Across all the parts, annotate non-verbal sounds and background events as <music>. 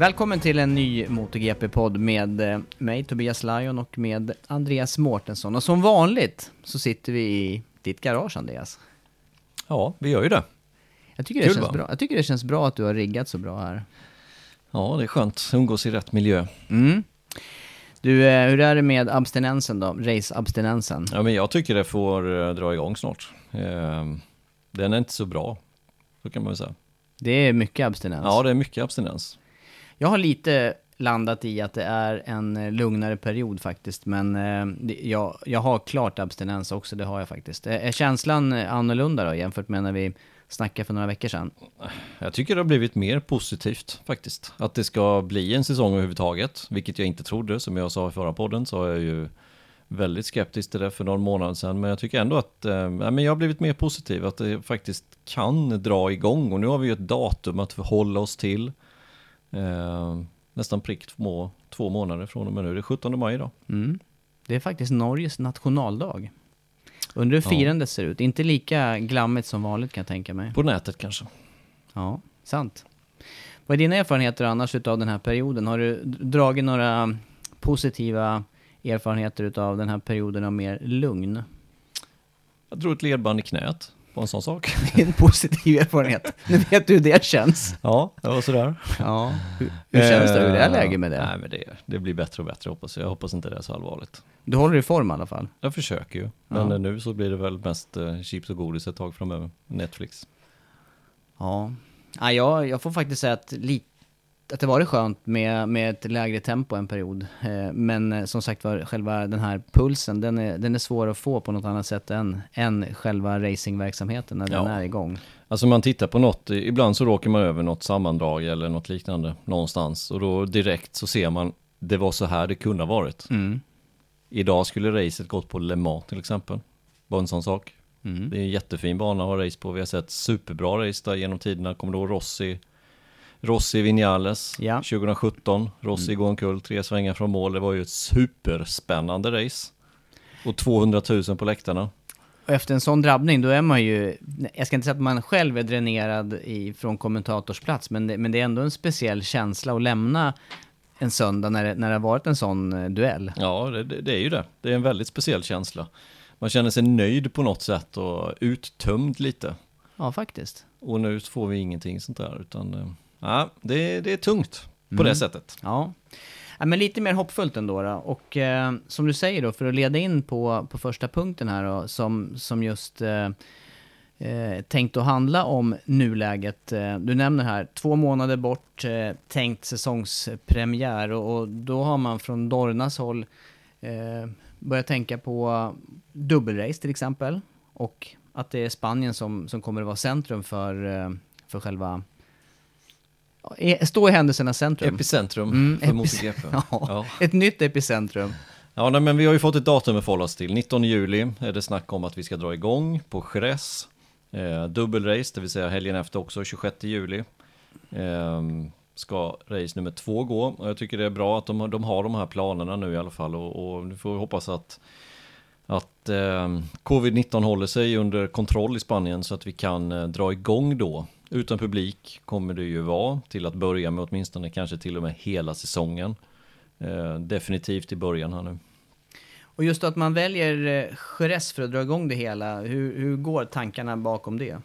Välkommen till en ny MotoGP-podd med eh, mig, Tobias Lajon och med Andreas Mårtensson. Och som vanligt så sitter vi i ditt garage, Andreas. Ja, vi gör ju det. Jag tycker, det Kul, känns va? bra. Jag tycker det känns bra att du har riggat så bra här. Ja, det är skönt. Umgås i rätt miljö. Mm. Du, eh, hur är det med abstinensen då? Race-abstinensen? Ja, men jag tycker det får eh, dra igång snart. Eh, den är inte så bra, så kan man väl säga. Det är mycket abstinens. Ja, det är mycket abstinens. Jag har lite landat i att det är en eh, lugnare period faktiskt, men eh, jag, jag har klart abstinens också, det har jag faktiskt. Är känslan eh, annorlunda då jämfört med när vi snackade för några veckor sedan? Jag tycker det har blivit mer positivt faktiskt. Att det ska bli en säsong överhuvudtaget, vilket jag inte trodde. Som jag sa i förra podden så är jag ju väldigt skeptisk till det för någon månad sedan. Men jag tycker ändå att eh, men jag har blivit mer positiv, att det faktiskt kan dra igång. Och nu har vi ju ett datum att förhålla oss till. Eh, nästan prick två, två månader från och med nu. Det är 17 maj idag. Mm. Det är faktiskt Norges nationaldag. Undrar hur Ja. firandet ser ut. Inte lika glammigt som vanligt kan jag tänka mig. På nätet kanske. Ja, sant. Vad är dina erfarenheter annars utav den här perioden? Har du dragit några positiva erfarenheter utav den här perioden av mer lugn? Jag drog ett ledband i knät på en sån sak. <laughs> Det är en positiv erfarenhet. Nu vet du hur det känns. Ja, det var sådär. Ja. Hur, hur känns det det här Eh, läget med det? Nej, men det, det blir bättre och bättre hoppas jag. Jag hoppas inte det är så allvarligt. Du håller i form i alla fall. Jag försöker ju. Men Ja. eh, nu så blir det väl mest eh, chips och godis ett tag framöver. Netflix. Ja. ja jag, jag får faktiskt säga att, lit, att det varit skönt med, med ett lägre tempo en period. Eh, Men eh, som sagt var, själva den här pulsen, den är, den är svår att få på något annat sätt än, än själva racingverksamheten när den Ja. är igång. Alltså man tittar på något, i- ibland så råkar man över något sammandrag eller något liknande någonstans. Och då direkt så ser man, det var så här det kunde ha varit. Mm. Idag skulle racet gått på Le Mans till exempel. Bara en sån sak. Mm. Det är en jättefin bana att ha race på. Vi har sett superbra race där genom tiderna. Kommer ihåg Rossi? Rossi Vinales Ja. 2017. Rossi går omkull tre svängar från mål. Det var ju ett superspännande race. Och 200 000 på läktarna. Och efter en sån drabbning, då är man ju, jag ska inte säga att man själv är dränerad i, från kommentatorsplats, men det, men det är ändå en speciell känsla att lämna en söndag när det, när det har varit en sån eh, duell. Ja, det, det, det är ju det. Det är en väldigt speciell känsla. Man känner sig nöjd på något sätt och uttömd lite. Ja, faktiskt. Och nu får vi ingenting sånt där, utan eh, ja, det, det är tungt på Mm. det sättet. Ja. ja, men lite mer hoppfullt ändå då. Och eh, som du säger då, för att leda in på, på första punkten här då, som, som just eh, eh, tänkt att handla om nuläget. Eh, du nämner här, två månader bort, eh, tänkt säsongspremiär och, och då har man från Dornas håll eh, börjat tänka på dubbelrace till exempel. Och att det är Spanien som, som kommer att vara centrum för, eh, för själva... Stå i händelsernas centrum. Epicentrum Mm, för epic-. <laughs> Ja, Ja. ett nytt epicentrum. Ja, nej, men vi har ju fått ett datum att förhålla oss till. 19 juli är det snack om att vi ska dra igång på Jerez. Eh, dubbelrace, det vill säga helgen efter också, 26 juli. Eh, ska race nummer två gå. Och jag tycker det är bra att de, de har de här planerna nu i alla fall. Och, och nu får vi hoppas att, att eh, covid-19 håller sig under kontroll i Spanien så att vi kan eh, dra igång då. Utan publik kommer det ju vara till att börja med åtminstone kanske till och med hela säsongen. Eh, definitivt i början här nu. Och just att man väljer eh, Jerez för att dra igång det hela, hur, hur går tankarna bakom det?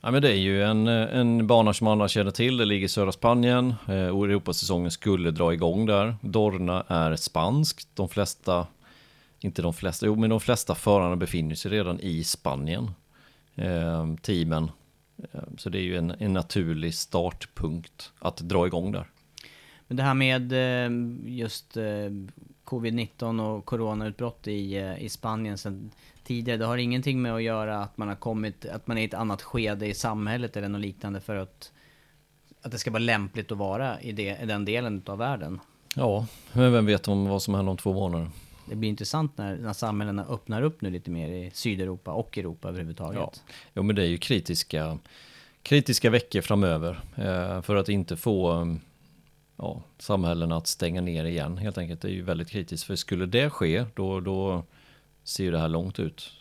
Ja, men det är ju en, en bana som alla känner till, det ligger i södra Spanien eh, och Europasäsongen skulle dra igång där. Dorna är spansk, de flesta, inte de flesta, jo men de flesta förarna befinner sig redan i Spanien, eh, teamen. Eh, så det är ju en, en naturlig startpunkt att dra igång där. Men det här med eh, just eh, covid-19 och coronautbrott i, i Spanien sen tidigare, det har ingenting med att göra att man har kommit, att man är i ett annat skede i samhället eller något liknande för att, att det ska vara lämpligt att vara i, det, i den delen av världen? Ja, men vem vet om vad som händer om två månader? Det blir intressant när, när samhällena öppnar upp nu lite mer i Sydeuropa och Europa överhuvudtaget. Ja, jo, men det är ju kritiska, kritiska veckor framöver eh, för att inte få ja, samhällena att stänga ner igen helt enkelt. Det är ju väldigt kritiskt, för skulle det ske, då, då ser ju det här långt ut.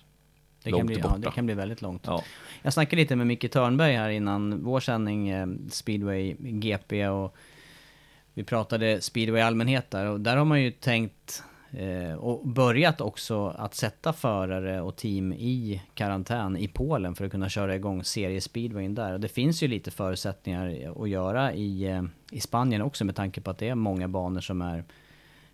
Det långt kan, bli, borta. ja, det kan bli väldigt långt. Ja. Jag snackade lite med Micke Törnberg här innan vår sändning, eh, Speedway GP och vi pratade speedway i allmänhet där och där har man ju tänkt Eh, och börjat också att sätta förare och team i karantän i Polen för att kunna köra igång seriespeedwayen där. Och det finns ju lite förutsättningar att göra i, eh, i Spanien också med tanke på att det är många banor som är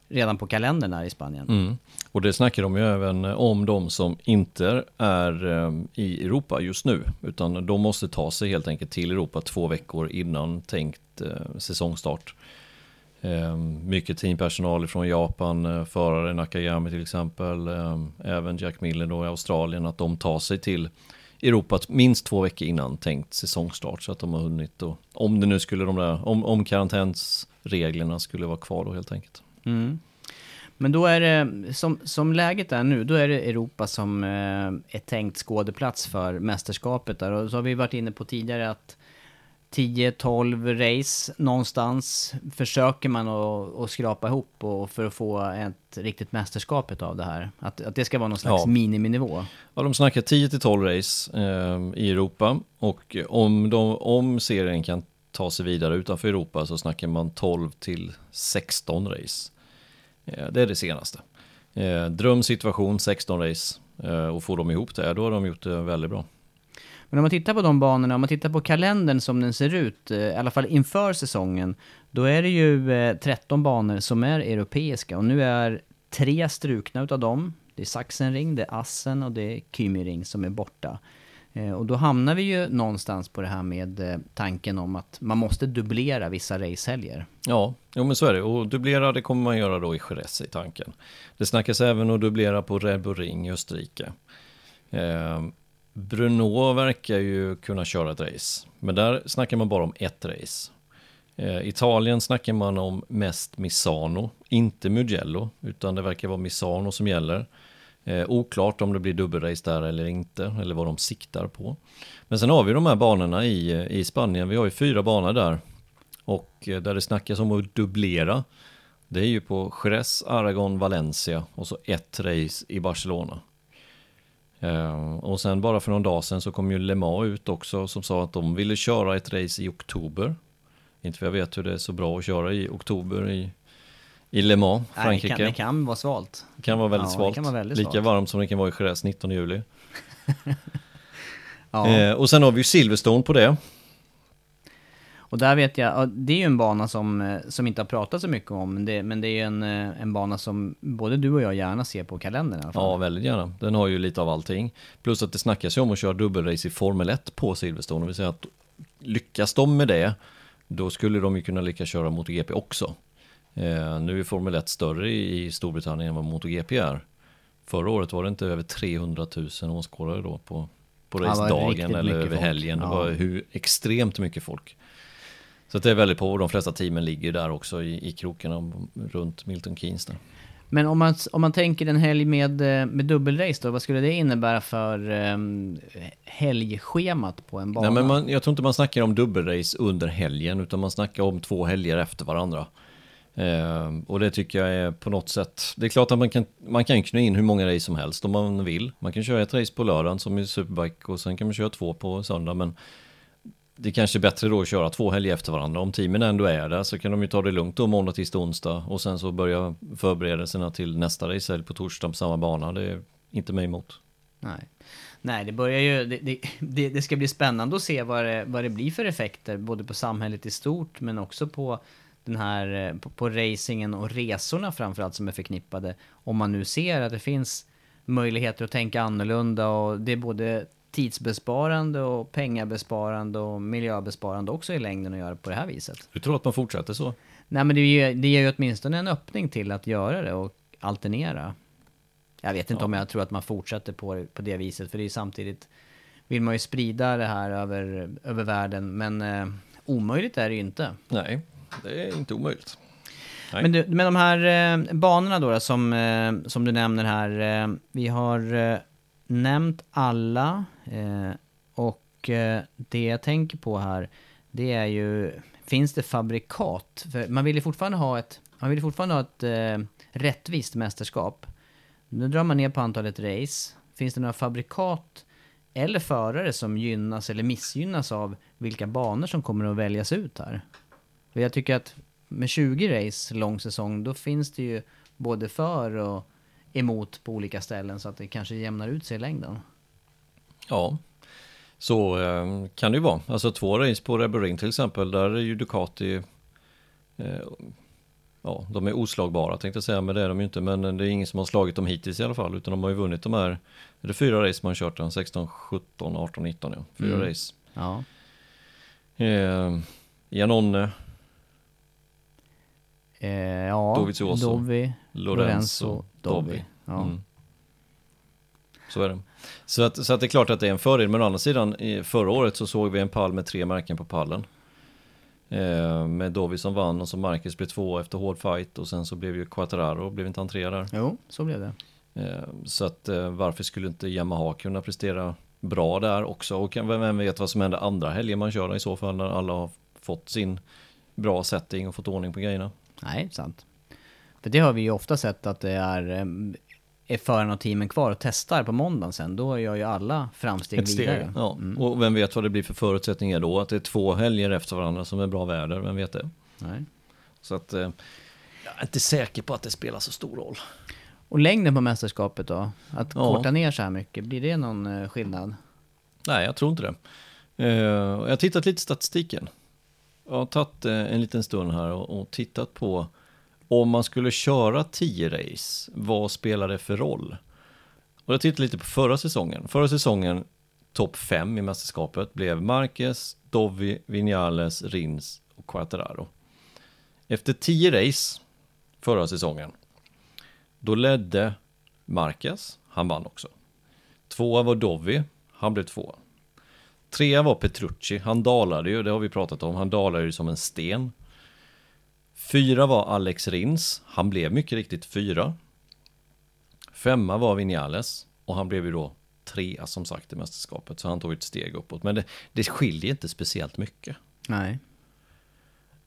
redan på kalendern där i Spanien. Mm. Och det snackar de ju även om de som inte är eh, i Europa just nu, utan de måste ta sig helt enkelt till Europa två veckor innan tänkt eh, säsongstart. Ehm, mycket teampersonal från Japan, eh, förare Nakagami till exempel, ehm, även Jack Miller då i Australien, att de tar sig till Europa minst två veckor innan tänkt säsongstart så att de har hunnit och om det nu skulle de där, om, om karantänsreglerna skulle vara kvar då helt enkelt. Mm. Men då är det, som, som läget är nu, då är det Europa som eh, är tänkt skådeplats för mästerskapet där. Och så har vi varit inne på tidigare att 10-12 race någonstans försöker man att, skrapa ihop och för att få ett riktigt mästerskap av det här. Att, att det ska vara någon slags Ja. miniminivå. Ja, de snackar 10-12 race eh, i Europa och om, de, om serien kan ta sig vidare utanför Europa så snackar man 12 till 16 race. Eh, det är det senaste. Eh, drömsituation 16 race eh, och får de ihop det, då har de gjort det väldigt bra. Men om man tittar på de banorna, om man tittar på kalendern som den ser ut, eh, i alla fall inför säsongen, då är det ju eh, 13 banor som är europeiska och nu är tre strukna utav dem. Det är Sachsenring, det är Assen och det är Kymiring som är borta. Eh, och då hamnar vi ju någonstans på det här med tanken om att man måste dubblera vissa racehelger. Ja, jo men så är det. Och dubblera det kommer man göra då i Jerez i tanken. Det snackas även att dubblera på Red Bull Ring i Österrike. Bruno verkar ju kunna köra ett race. Men där snackar man bara om ett race. Eh, Italien snackar man om mest Misano, inte Mugello, utan det verkar vara Misano som gäller. Eh, oklart om det blir dubbelrace där eller inte, eller vad de siktar på. Men sen har vi de här banorna i, i Spanien, vi har ju fyra banor där. Och eh, där det snackas om att dubblera, det är ju på Jerez, Aragon, Valencia och så ett race i Barcelona. Eh, och sen bara för någon dag sedan så kom ju Le Mans ut också som sa att de ville köra ett race i oktober. Inte för jag vet hur det är så bra att köra i oktober i, i Le Mans, Nej, Frankrike. det, kan, det kan vara svalt. Det kan vara väldigt Ja, svalt. kan vara väldigt Lika svalt. varmt som det kan vara i Jerez 19 juli. <laughs> Ja. Eh, och sen har vi ju Silverstone på det. Och där vet jag, ja, det är ju en bana som, eh, som inte har pratat så mycket om, men det, men det är ju en, eh, en bana som både du och jag gärna ser på kalendern i alla fall. Ja, väldigt gärna. Den har ju lite av allting. Plus att det snackas ju om att köra dubbelrace i Formel 1 på Silverstone. Det vill säga att lyckas de med det, då skulle de ju kunna lyckas köra MotoGP också. Eh, nu är Formel 1 större i Storbritannien än vad MotoGP är. Förra året var det inte över 300 000 åskådare då på, på det racedagen eller över folk. helgen. Det Ja. var hur extremt mycket folk. Så det är väldigt på, de flesta teamen ligger där också i, i krokarna runt Milton Keynes där. Men om man, om man tänker en helg med, eh, med dubbelrace då, vad skulle det innebära för um, helgschemat på en bana? Nej, men man, jag tror inte man snackar om dubbelrace under helgen, utan man snackar om två helger efter varandra. Eh, och det tycker jag är på något sätt, det är klart att man kan, man kan knö in hur många race som helst om man vill. Man kan köra ett race på lördagen som i Superbike och sen kan man köra två på söndag, men det är kanske är bättre då att köra två helger efter varandra. Om teamen ändå är där så kan de ju ta det lugnt då måndag, tisdag, onsdag och sen så börja förberedelserna till nästa racehelg på torsdag på samma bana. Det är inte mig emot. Nej. Nej, det börjar ju... Det, det, det, ska bli spännande att se vad det, vad det blir för effekter, både på samhället i stort men också på den här, eh, på, på racingen och resorna framförallt som är förknippade. Om man nu ser att det finns möjligheter att tänka annorlunda och det är både tidsbesparande och pengabesparande och miljöbesparande också i längden att göra på det här viset. Du tror att man fortsätter så? Nej men det ger, det ger ju åtminstone en öppning till att göra det och alternera. Jag vet inte ja. om jag tror att man fortsätter på, på det viset för det är samtidigt vill man ju sprida det här över, över världen men eh, omöjligt är det ju inte. Nej, det är inte omöjligt. Nej. Men, du, med de här eh, banorna då, då som, eh, som du nämner här. Eh, vi har eh, nämnt alla. Eh, och eh, det jag tänker på här, det är ju, finns det fabrikat? För man vill ju fortfarande ha ett, man vill fortfarande ha ett eh, rättvist mästerskap. Nu drar man ner på antalet race. Finns det några fabrikat eller förare som gynnas eller missgynnas av vilka banor som kommer att väljas ut här? För jag tycker att med 20 race lång säsong, då finns det ju både för och emot på olika ställen så att det kanske jämnar ut sig i längden. Ja, så eh, kan det ju vara. Alltså två race på Rebel Ring till exempel, där är ju Ducati eh, Ja, de är oslagbara tänkte jag säga, men det är de ju inte. Men det är ingen som har slagit dem hittills i alla fall, utan de har ju vunnit de här, är det fyra race man har kört den? 16, 17, 18, 19 ja. Fyra mm. race. Ja. Eh, Janone. Eh, ja, Dovizioso. Dovi, Lorenzo, Dobby. Ja. Mm. Så är det. Så att, så att det är klart att det är en fördel, men å andra sidan förra året så såg vi en pall med tre märken på pallen. Eh, med Dovi som vann och så Marcus blev två efter hård fight och sen så blev ju Quattararo, blev inte han tre där? Jo, så blev det. Eh, så att eh, varför skulle inte Yamaha kunna prestera bra där också? Och vem vet vad som händer andra helger man kör i så fall när alla har fått sin bra setting och fått ordning på grejerna. Nej, sant. För det har vi ju ofta sett att det är, är förarna och teamen kvar och testar på måndagen sen. Då gör ju alla framsteg Ett steg, vidare. Ja. Mm. Och vem vet vad det blir för förutsättningar då? Att det är två helger efter varandra som är bra väder, vem vet det? Nej. Så att eh, jag är inte säker på att det spelar så stor roll. Och längden på mästerskapet då? Att ja. korta ner så här mycket, blir det någon eh, skillnad? Nej, jag tror inte det. Eh, jag har tittat lite statistiken. Jag har tagit en liten stund här och tittat på om man skulle köra 10 race, vad spelar det för roll? Och jag tittade lite på förra säsongen. Förra säsongen, topp 5 i mästerskapet, blev Marquez, Dovi, Vinales, Rins och Quattararo. Efter 10 race förra säsongen, då ledde Marquez, han vann också. Tvåa var Dovi, han blev tvåa. Trea var Petrucci, han dalade ju, det har vi pratat om, han dalade ju som en sten. Fyra var Alex Rins. Han blev mycket riktigt fyra. Femma var Vinales. Och han blev ju då trea som sagt i mästerskapet. Så han tog ett steg uppåt. Men det, det skiljer inte speciellt mycket. Nej.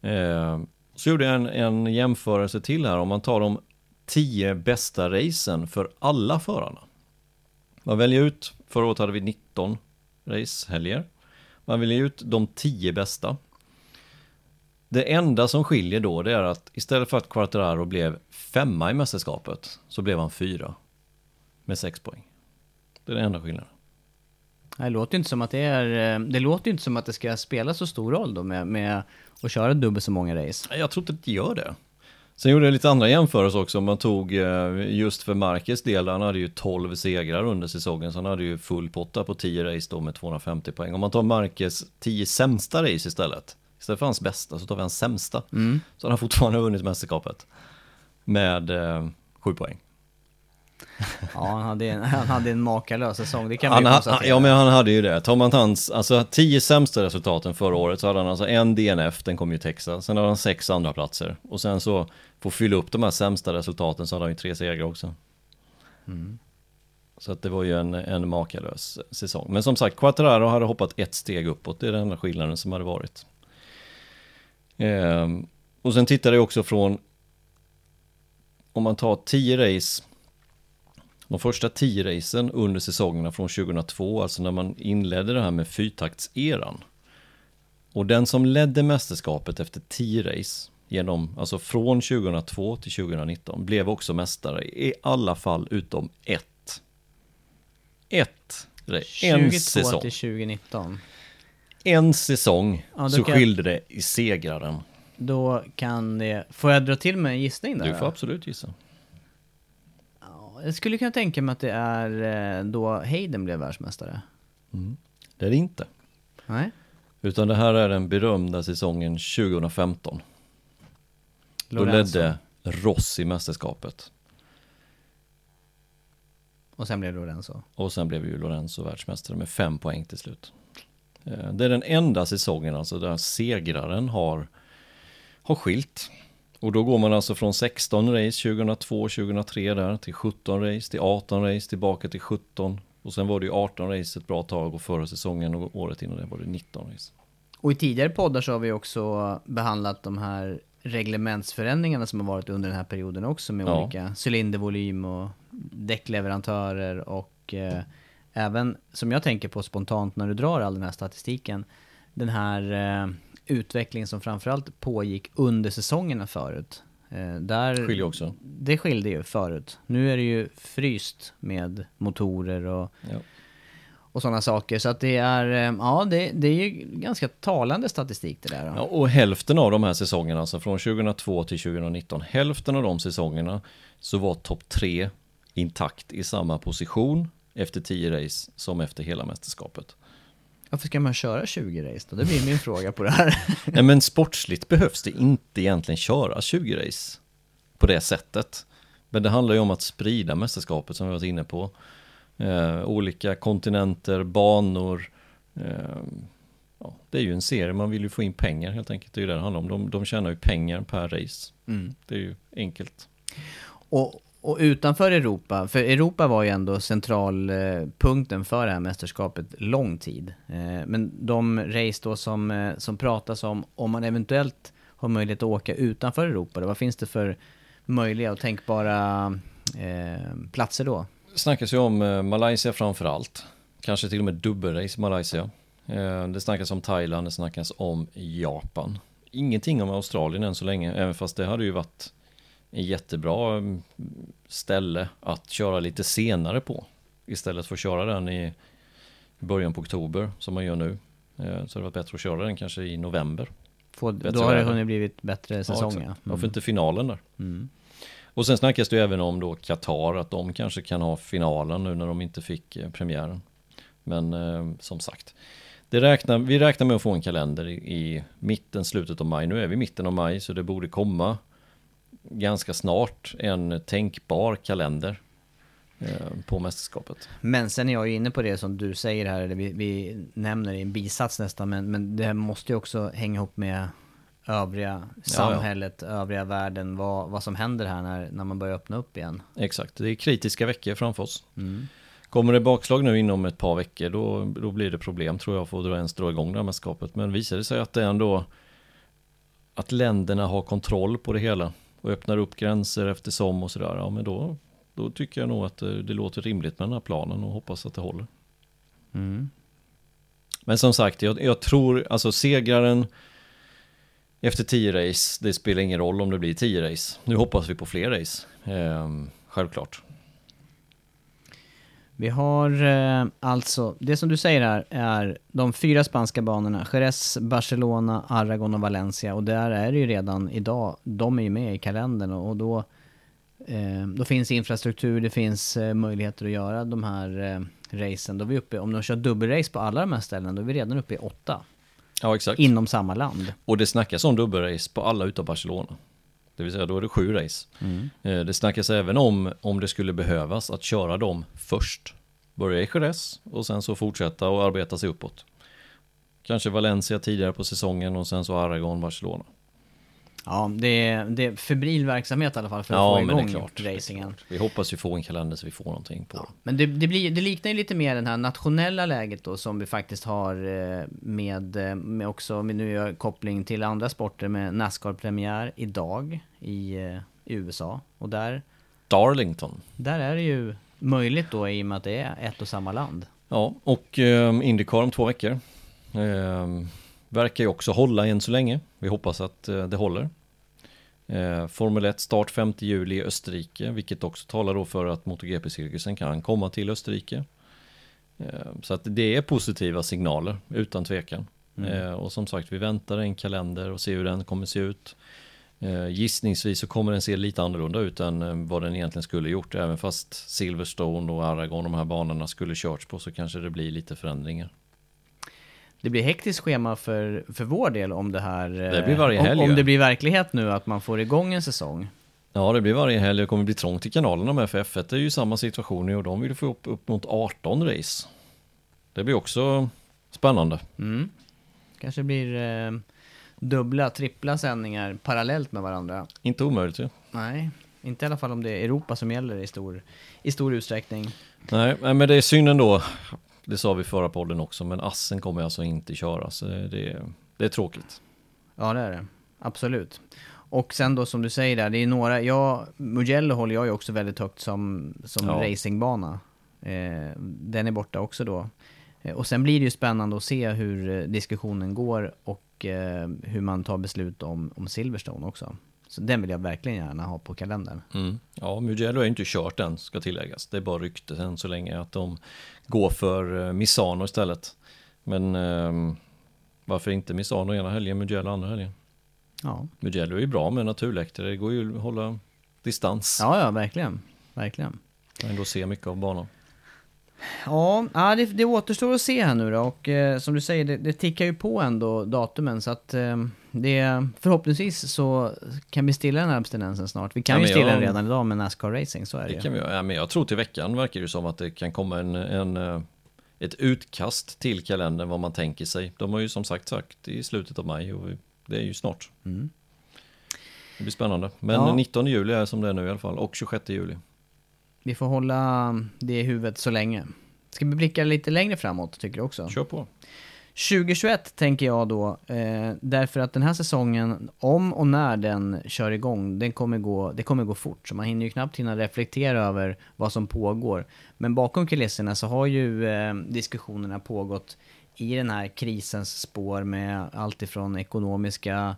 Eh, så gjorde jag en, en jämförelse till här. Om man tar de tio bästa racen för alla förarna. Man väljer ut, förra året hade vi 19 racehelger. Man väljer ut de tio bästa. Det enda som skiljer då det är att istället för att Quartararo blev femma i mästerskapet så blev han fyra. Med sex poäng. Det är den enda skillnaden. Det låter inte som att det är... Det låter inte som att det ska spela så stor roll då med, med att köra dubbelt så många race. Jag tror inte att det gör det. Sen gjorde jag lite andra jämförelser också. Man tog eh, just för Marcus del, han hade ju 12 segrar under säsongen. Så han hade ju full potta på 10 race då med 250 poäng. Om man tar Marcus 10 sämsta race istället. Istället för hans bästa så tar vi hans sämsta. Mm. Så han har fortfarande vunnit mästerskapet. Med eh, sju poäng. Ja, han hade en, han hade en makalös säsong, det kan man Han, ju ha- konstatera. ja men han hade ju det. Tar man hans, alltså tio sämsta resultaten förra året så hade han alltså en DNF, den kom ju i Texas. Sen hade han sex andra platser Och sen så, för att fylla upp de här sämsta resultaten så hade han ju tre segrar också. Så att det var ju en, en makalös säsong. Men som sagt, Quattararo hade hoppat ett steg uppåt. Det är den enda skillnaden som hade varit. Ehm, och sen tittade jag också från, om man tar 10 race, de första 10 racen under säsongerna från 2002, alltså när man inledde det här med fyrtaktseran. Och den som ledde mästerskapet efter 10 race, genom, alltså från 2002 till 2019, blev också mästare i alla fall utom ett. Ett en 22 säsong. till 2019. En säsong Ja, då så kan skilde det i segraren. Då kan det... Får jag dra till med en gissning där? Du då? får absolut gissa. Ja, Jag skulle kunna tänka mig att det är eh, då Hayden blev världsmästare. Det är det inte. Nej? Utan det här är den berömda säsongen 2015. Då Lorenzo. ledde Rossi mästerskapet. Och sen blev Lorenzo. Och sen blev ju Lorenzo världsmästare med fem poäng till slut. Eh, Det är den enda säsongen alltså där segraren har, har skilt. Och då går man alltså från 16 race 2002, 2003 där till 17 race, till 18 race, tillbaka till 17. Och sen var det ju 18 race ett bra tag och förra säsongen och året innan det var det 19 race. Och i tidigare poddar så har vi också behandlat de här reglementsförändringarna som har varit under den här perioden också med Ja. olika cylindervolym och däckleverantörer och eh, även, som jag tänker på spontant när du drar all den här statistiken, den här eh, utvecklingen som framförallt pågick under säsongerna förut. Eh, där, Skiljer också. Det skilde ju förut. Nu är det ju fryst med motorer och Ja. och sådana saker. Så att det är, eh, ja det, det är ju ganska talande statistik det där. Ja, och hälften av de här säsongerna, alltså från 2002 till 2019, hälften av de säsongerna så var topp tre intakt i samma position efter 10 race som efter hela mästerskapet. Varför ska man köra 20 race då? Det blir min fråga på det här. <laughs> Nej men sportsligt behövs det inte egentligen köra 20 race på det sättet. Men det handlar ju om att sprida mästerskapet som vi varit inne på. Eh, olika kontinenter, banor. Eh, ja, det är ju en serie, man vill ju få in pengar helt enkelt. Det är ju det det handlar om. De, de tjänar ju pengar per race. Det är ju enkelt. och, och utanför Europa, för Europa var ju ändå centralpunkten för det här mästerskapet lång tid. Eh, men de race då som, eh, som pratas om, om man eventuellt har möjlighet att åka utanför Europa, då, vad finns det för möjliga och tänkbara eh, platser då? Det snackas ju om eh, Malaysia framför allt. Kanske till och med dubbelrace i Malaysia. Det snackas om Thailand, det snackas om Japan. Ingenting om Australien än så länge, även fast det hade ju varit jättebra mm, ställe att köra lite senare på. Istället för att köra den i början på oktober som man gör nu. Eh, så det hade varit bättre att köra den kanske i november. Få, då har det hunnit blivit bättre säsong Ja, ja. exakt. Varför inte finalen där? Mm. Och sen snackas det ju även om då Qatar, att de kanske kan ha finalen nu när de inte fick eh, premiären. Men eh, som sagt, det räknar, vi räknar med att få en kalender i, i mitten, slutet av maj. Nu är vi i mitten av maj så det borde komma ganska snart en tänkbar kalender eh, på mästerskapet. Men sen är jag ju inne på det som du säger här, eller vi, vi nämner i en bisats nästan, men, men det måste ju också hänga ihop med övriga samhället, övriga världen, vad, vad som händer här när, när man börjar öppna upp igen. Exakt, det är kritiska veckor framför oss. Kommer det bakslag nu inom ett par veckor då, då blir det problem tror jag för att ens dra igång det här mästerskapet. Men visar det sig att det ändå att länderna har kontroll på det hela och öppnar upp gränser eftersom och sådär, ja men då, då tycker jag nog att det, det låter rimligt med den här planen och hoppas att det håller. Men som sagt, jag, jag tror, alltså segraren efter 10 race, det spelar ingen roll om det blir 10 race. Nu hoppas vi på fler race, ehm, självklart. Vi har eh, alltså, det som du säger här är de fyra spanska banorna, Jerez, Barcelona, Aragon och Valencia. Och där är det ju redan idag, de är ju med i kalendern och, och då, eh, då finns infrastruktur, det finns eh, möjligheter att göra de här eh, racen. Då vi uppe, om de kör dubbelrace på alla de här ställena, då är vi redan uppe i åtta. Ja, exakt. Inom samma land. Och det snackas om dubbelrace på alla utom Barcelona. Det vill säga då är det sju race. Eh, Det snackas även om om det skulle behövas att köra dem först. Börja i Jerez och sen så fortsätta och arbeta sig uppåt. Kanske Valencia tidigare på säsongen och sen så Aragon, Barcelona. Ja, det är, det är febril verksamhet i alla fall för att Ja, få igång klart, racingen. Vi hoppas ju få en kalender så vi får någonting på. Men det, det, blir, det liknar ju lite mer det här nationella läget då som vi faktiskt har eh, med, eh, med också, med nu gör jag koppling till andra sporter med Nascar-premiär idag i, eh, i USA. Och där, Darlington. där är det ju möjligt då i och med att det är ett och samma land. Ja, och eh, Indycar om två veckor. Eh, verkar ju också hålla än så länge. Vi hoppas att eh, det håller. Eh, Formel 1 start 5 juli i Österrike, vilket också talar då för att MotoGP-cirkusen kan komma till Österrike. Eh, så att det är positiva signaler, utan tvekan. Eh, och som sagt, vi väntar en kalender och ser hur den kommer se ut. Gissningsvis så kommer den se lite annorlunda ut än vad den egentligen skulle gjort. Även fast Silverstone och Aragon, de här banorna, skulle körts på så kanske det blir lite förändringar. Det blir hektiskt schema för, för vår del om det här... eh, Det blir varje helg, Om, om ja. det blir verklighet nu att man får igång en säsong. Ja, det blir varje helg. Det kommer bli trångt i kanalerna med för F1 är ju samma situation nu och de vill få upp, upp mot 18 race. Det blir också spännande. Mm. Kanske blir eh, dubbla, trippla sändningar parallellt med varandra. Inte omöjligt ju. Nej, inte i alla fall om det är Europa som gäller i stor, i stor utsträckning. Nej, men det är synd ändå. Det sa vi förra podden också, men Assen kommer alltså inte köra. Så det är, det är tråkigt. Ja, det är det. Absolut. Och sen då som du säger där, det är några, ja, Mugello håller jag ju också väldigt högt som, som Ja. racingbana. Eh, den är borta också då. Eh, och sen blir det ju spännande att se hur eh, diskussionen går och eh, hur man tar beslut om, om Silverstone också. Så den vill jag verkligen gärna ha på kalendern. Mm. Ja, Mugello är inte kört än, ska tilläggas. Det är bara rykte än så länge att de går för eh, Misano istället. Men ehm, varför inte Misano ena helgen, Mugello andra helgen? Ja, Mugello är ju bra med naturläktare, det går ju att hålla distans. ja, ja verkligen. Verkligen. Och ändå se mycket av banan. Ja, ja det, det återstår att se här nu då och eh, som du säger, det, det tickar ju på ändå datumen så att eh, det förhoppningsvis så kan vi stilla den här abstinensen snart. Vi kan Ja, ju stilla jag- den redan idag med Nascar Racing, så är det, Det ju. kan vi. Ja, men jag tror till veckan verkar det som att det kan komma en, en, eh, ett utkast till kalendern vad man tänker sig. De har ju som sagt sagt i slutet av maj och det är ju snart. Mm. Det blir spännande. Men Ja. 19 juli är som det är nu i alla fall och 26 juli. Vi får hålla det i huvudet så länge. Ska vi blicka lite längre framåt tycker du också? Kör på. 2021 tänker jag då, eh, därför att den här säsongen, om och när den kör igång, den kommer gå, det kommer gå fort. Så man hinner ju knappt hinna reflektera över vad som pågår. Men bakom kulisserna så har ju eh, diskussionerna pågått i den här krisens spår med allt ifrån ekonomiska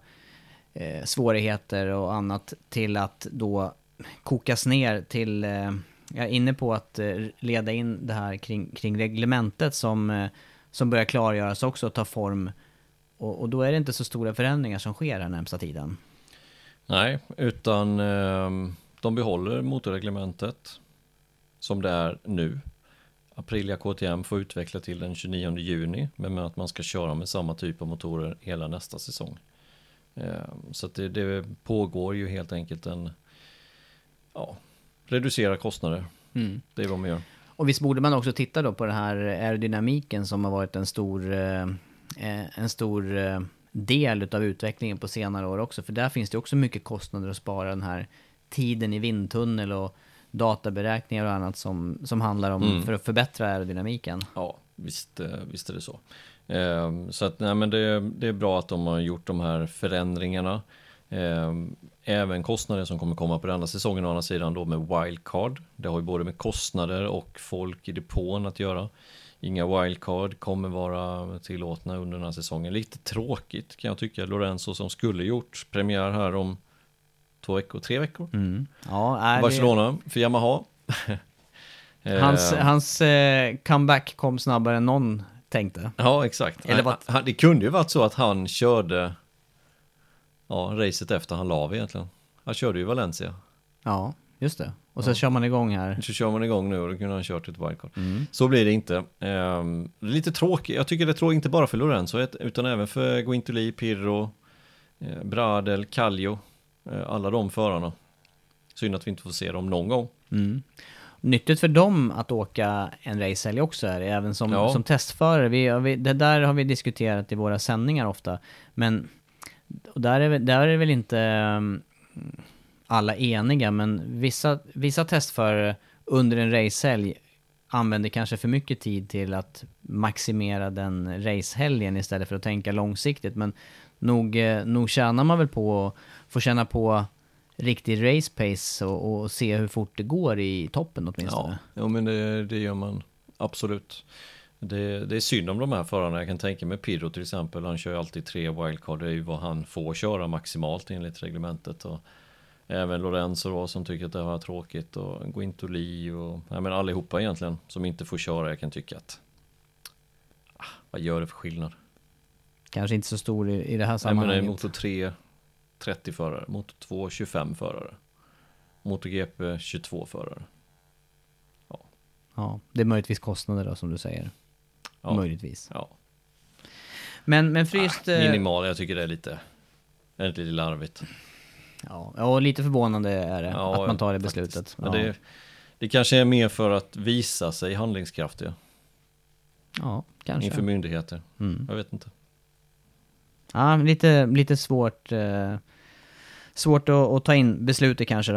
eh, svårigheter och annat till att då kokas ner till, eh, jag är inne på att eh, leda in det här kring, kring reglementet som, eh, som börjar klargöras också och ta form. Och, och då är det inte så stora förändringar som sker den närmsta tiden. Nej, utan ehm, de behåller motorreglementet som det är nu. Aprilia KTM får utveckla till den 29 juni, men med att man ska köra med samma typ av motorer hela nästa säsong. Ehm, Så det, det pågår ju helt enkelt en, ja, reducera kostnader. Det är vad man gör. Och visst borde man också titta då på den här aerodynamiken som har varit en stor, eh, eh, en stor eh, del utav utvecklingen på senare år också. För där finns det också mycket kostnader att spara den här tiden i vindtunnel och databeräkningar och annat som, som handlar om Mm. för att förbättra aerodynamiken. Ja, visst, visst är det så. Så att nej, men det, det är bra att de har gjort de här förändringarna. Även kostnader som kommer komma på den andra säsongen å andra sidan då med wildcard. Det har ju både med kostnader och folk i depån att göra. Inga wildcard kommer vara tillåtna under den här säsongen. Lite tråkigt kan jag tycka. Lorenzo som skulle gjort premiär här om två veckor, tre veckor. Ja, är det- Barcelona för Yamaha. <laughs> Hans, Ehm, hans eh, comeback kom snabbare än någon tänkte. Ja, exakt. Eller vad- det kunde ju varit så att han körde ja, racet efter han la av egentligen. Han körde ju Valencia. Ja, just det. Och så kör man igång här. Så kör man igång nu och då kunde han kört ett wildcard. Så blir det inte. Ehm, lite tråkigt. Jag tycker det är tråkigt inte bara för Lorenzo utan även för Guintoli, Pirro, eh, Bradel, Kallio. Eh, alla de förarna. Synd att vi inte får se dem någon gång. Mm. Nyttigt för dem att åka en racehelg också är även som, Ja. som testförare. Vi, vi, det där har vi diskuterat i våra sändningar ofta. Men och där, är, väl- där är väl inte ehm, alla eniga, men vissa, vissa testförare under en racehelg använder kanske för mycket tid till att maximera den racehelgen istället för att tänka långsiktigt. Men nog, eh, nog tjänar man väl på att få känna på riktig race pace och, och se hur fort det går i toppen Ja, åtminstone. ja men det, det gör man absolut. Det, det är synd om de här förarna. Jag kan tänka mig Pirro till exempel. Han kör ju alltid tre wildcard. Det är ju vad han får köra maximalt enligt reglementet. Och även Lorenzo då som tycker att det var tråkigt. Och Guintoli och ja, men allihopa egentligen som inte får köra. Jag kan tycka att ah, vad gör det för skillnad? Kanske inte så stor i, i det här Nej, men är sammanhanget. motor 3 30 förare, motor 2 25 förare. MotoGP 22 förare. Ja, det är möjligtvis kostnader då som du säger. Ja. Möjligtvis. Ja. Men, men fryst... eh, Minimal, jag tycker det är lite, är lite larvigt. ja, och lite förvånande är det Ja, att man tar det faktiskt. beslutet. Men ja. det, det kanske är mer för att visa sig handlingskraftiga ja, kanske. inför myndigheter. Mm. Jag vet inte. Ja, lite, lite svårt, eh, svårt att, att ta in beslutet kanske.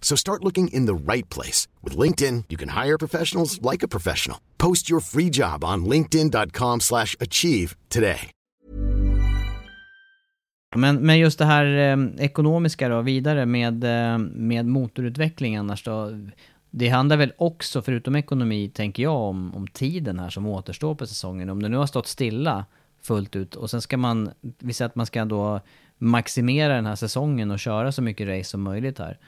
So start looking in the right place. With LinkedIn, you can hire professionals like a professional. Post your free job on linkedin.com slash achieve today. Men, men just det här eh, ekonomiska då, vidare med, eh, med motorutveckling annars då. Det handlar väl också, förutom ekonomi, tänker jag, om, om tiden här som återstår på säsongen. Om det nu har stått stilla fullt ut och sen ska man, vi säger att man ska då maximera den här säsongen och köra så mycket race som möjligt här.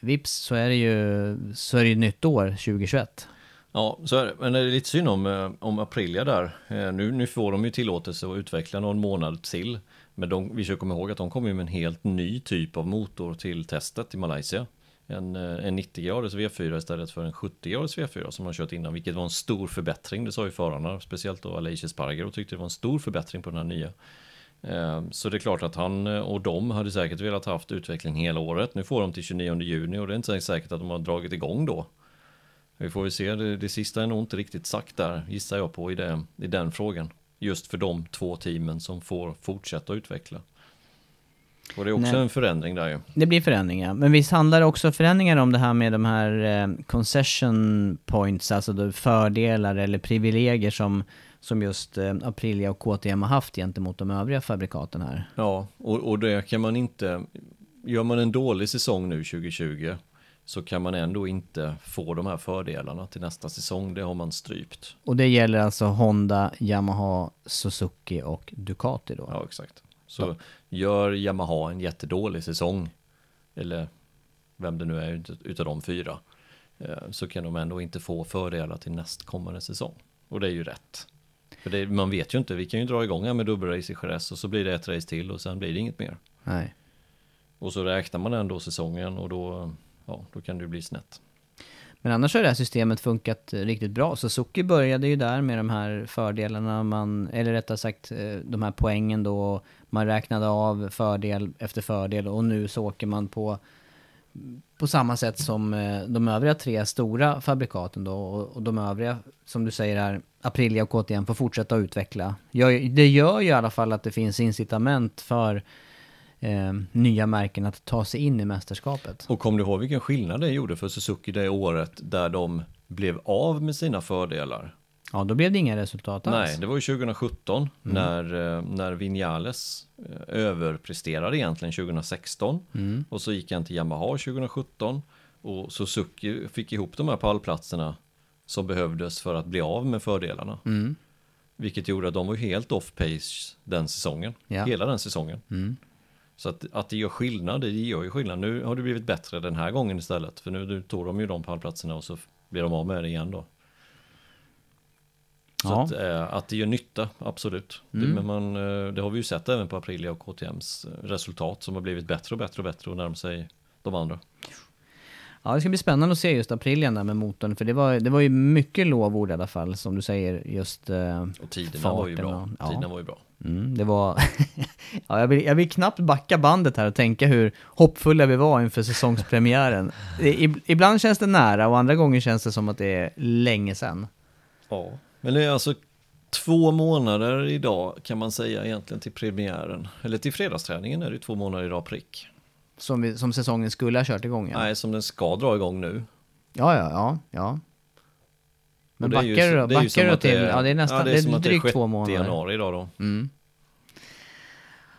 Vips så är det ju, så är det ju nytt år 2021. Ja, så är det. Men det är lite synd om, eh, om Aprilia där. Eh, nu, nu får de ju tillåtelse att utveckla någon månad till. Men de, vi ska komma ihåg att de kommer med en helt ny typ av motor till testet i Malaysia. En, eh, en 90-graders V4 istället för en 70-graders V4 som de har kört innan, vilket var en stor förbättring. Det sa ju förarna, speciellt då Aleix Sparger, och tyckte det var en stor förbättring på den här nya. Eh, Så det är klart att han eh, och de hade säkert velat haft utveckling hela året. Nu får de till 29 juni och det är inte säkert att de har dragit igång då. Vi får väl se, det, det sista är nog inte riktigt sagt där, gissar jag på i, det, i den frågan. Just för de två teamen som får fortsätta utveckla. Och det är också Nej. en förändring där ju. Det blir förändringar. Men visst handlar det också förändringar om det här med de här eh, concession points, alltså fördelar eller privilegier som, som just eh, Aprilia och KTM har haft gentemot de övriga fabrikaten här. Ja, och, och det kan man inte... Gör man en dålig säsong nu 2020 så kan man ändå inte få de här fördelarna till nästa säsong. Det har man strypt. Och det gäller alltså Honda, Yamaha, Suzuki och Ducati då? Ja, exakt. Så gör Yamaha en jättedålig säsong, eller vem det nu är utav de fyra, eh, så kan de ändå inte få fördelar till nästkommande säsong. Och det är ju rätt. För det, man vet ju inte, vi kan ju dra igång här med dubbelrace i Jerez och så blir det ett race till och sen blir det inget mer. Nej. Och så räknar man ändå säsongen och då, ja, då kan det ju bli snett. Men annars har det här systemet funkat riktigt bra. Suzuki började ju där med de här fördelarna, man, eller rättare sagt eh, de här poängen då. Man räknade av fördel efter fördel och nu så åker man på, på samma sätt som eh, de övriga tre stora fabrikaten då. Och, och de övriga, som du säger här, Aprilia och KTM får fortsätta att utveckla. Det gör ju i alla fall att det finns incitament för eh, nya märken att ta sig in i mästerskapet. Och kom du ihåg vilken skillnad det gjorde för Suzuki det året där de blev av med sina fördelar? Ja, då blev det inga resultat alls. Nej, det var ju 2017 mm. när, eh, när Vinales eh, överpresterade egentligen 2016. Mm. Och så gick han till Yamaha 2017. Och Suzuki fick ihop de här pallplatserna som behövdes för att bli av med fördelarna. Mm. Vilket gjorde att de var helt off pace den säsongen. Ja. Hela den säsongen. Mm. Så att, att det gör skillnad, det gör ju skillnad. Nu har det blivit bättre den här gången istället. För nu tog de ju de pallplatserna och så blir de av med det igen då. Så att, eh, att det gör nytta, absolut. Mm. Det, men man, eh, det har vi ju sett även på Aprilia och KTMs eh, resultat som har blivit bättre och bättre och bättre och närmar sig de andra. Ja, det ska bli spännande att se just Aprilien där med motorn, för det var, det var ju mycket lovord i alla fall, som du säger, just eh, Och tiderna var ju bra. Och, ja. Tiderna var ju bra. Mm, det var... <laughs> ja, jag, vill, jag vill knappt backa bandet här och tänka hur hoppfulla vi var inför säsongspremiären. <laughs> ibland känns det nära och andra gånger känns det som att det är länge sedan. Ja, men det är alltså två månader idag kan man säga egentligen till premiären. Eller till fredagsträningen är det två månader idag prick. Som, vi, som säsongen skulle ha kört igång? Ja. Nej, som den ska dra igång nu. Ja, ja, ja. ja. Men backar du då? Backar du till? Det är, ja, det är nästan, ja, det är, det är drygt två månader. januari idag då. Mm.